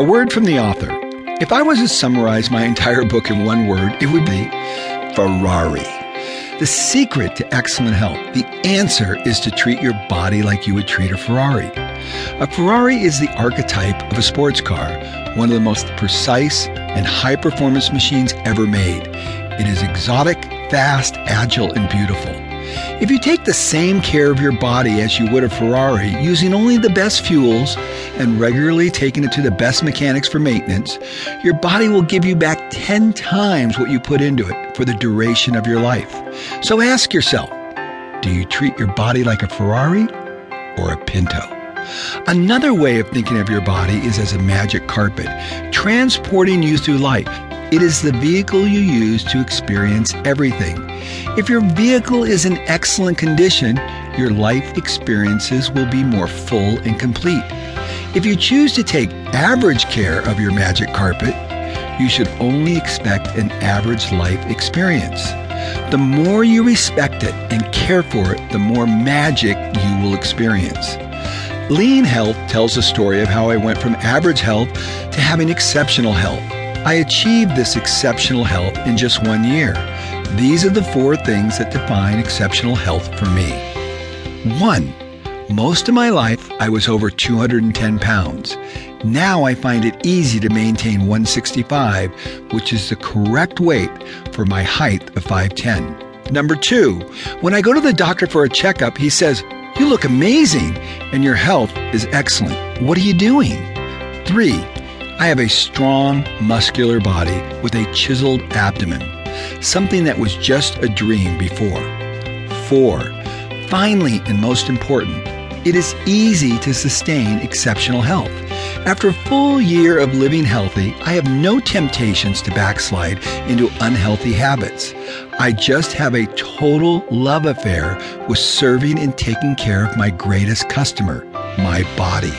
A word from the author. If I was to summarize my entire book in one word, it would be Ferrari. The secret to excellent health, the answer is to treat your body like you would treat a Ferrari. A Ferrari is the archetype of a sports car, one of the most precise and high performance machines ever made. It is exotic, fast, agile, and beautiful. If you take the same care of your body as you would a Ferrari, using only the best fuels and regularly taking it to the best mechanics for maintenance, your body will give you back 10 times what you put into it for the duration of your life. So ask yourself do you treat your body like a Ferrari or a Pinto? Another way of thinking of your body is as a magic carpet, transporting you through life. It is the vehicle you use to experience everything. If your vehicle is in excellent condition, your life experiences will be more full and complete. If you choose to take average care of your magic carpet, you should only expect an average life experience. The more you respect it and care for it, the more magic you will experience. Lean Health tells the story of how I went from average health to having exceptional health. I achieved this exceptional health in just one year. These are the four things that define exceptional health for me. One, most of my life I was over 210 pounds. Now I find it easy to maintain 165, which is the correct weight for my height of 5'10. Number two, when I go to the doctor for a checkup, he says, You look amazing and your health is excellent. What are you doing? Three, I have a strong, muscular body with a chiseled abdomen, something that was just a dream before. Four, finally, and most important, it is easy to sustain exceptional health. After a full year of living healthy, I have no temptations to backslide into unhealthy habits. I just have a total love affair with serving and taking care of my greatest customer, my body.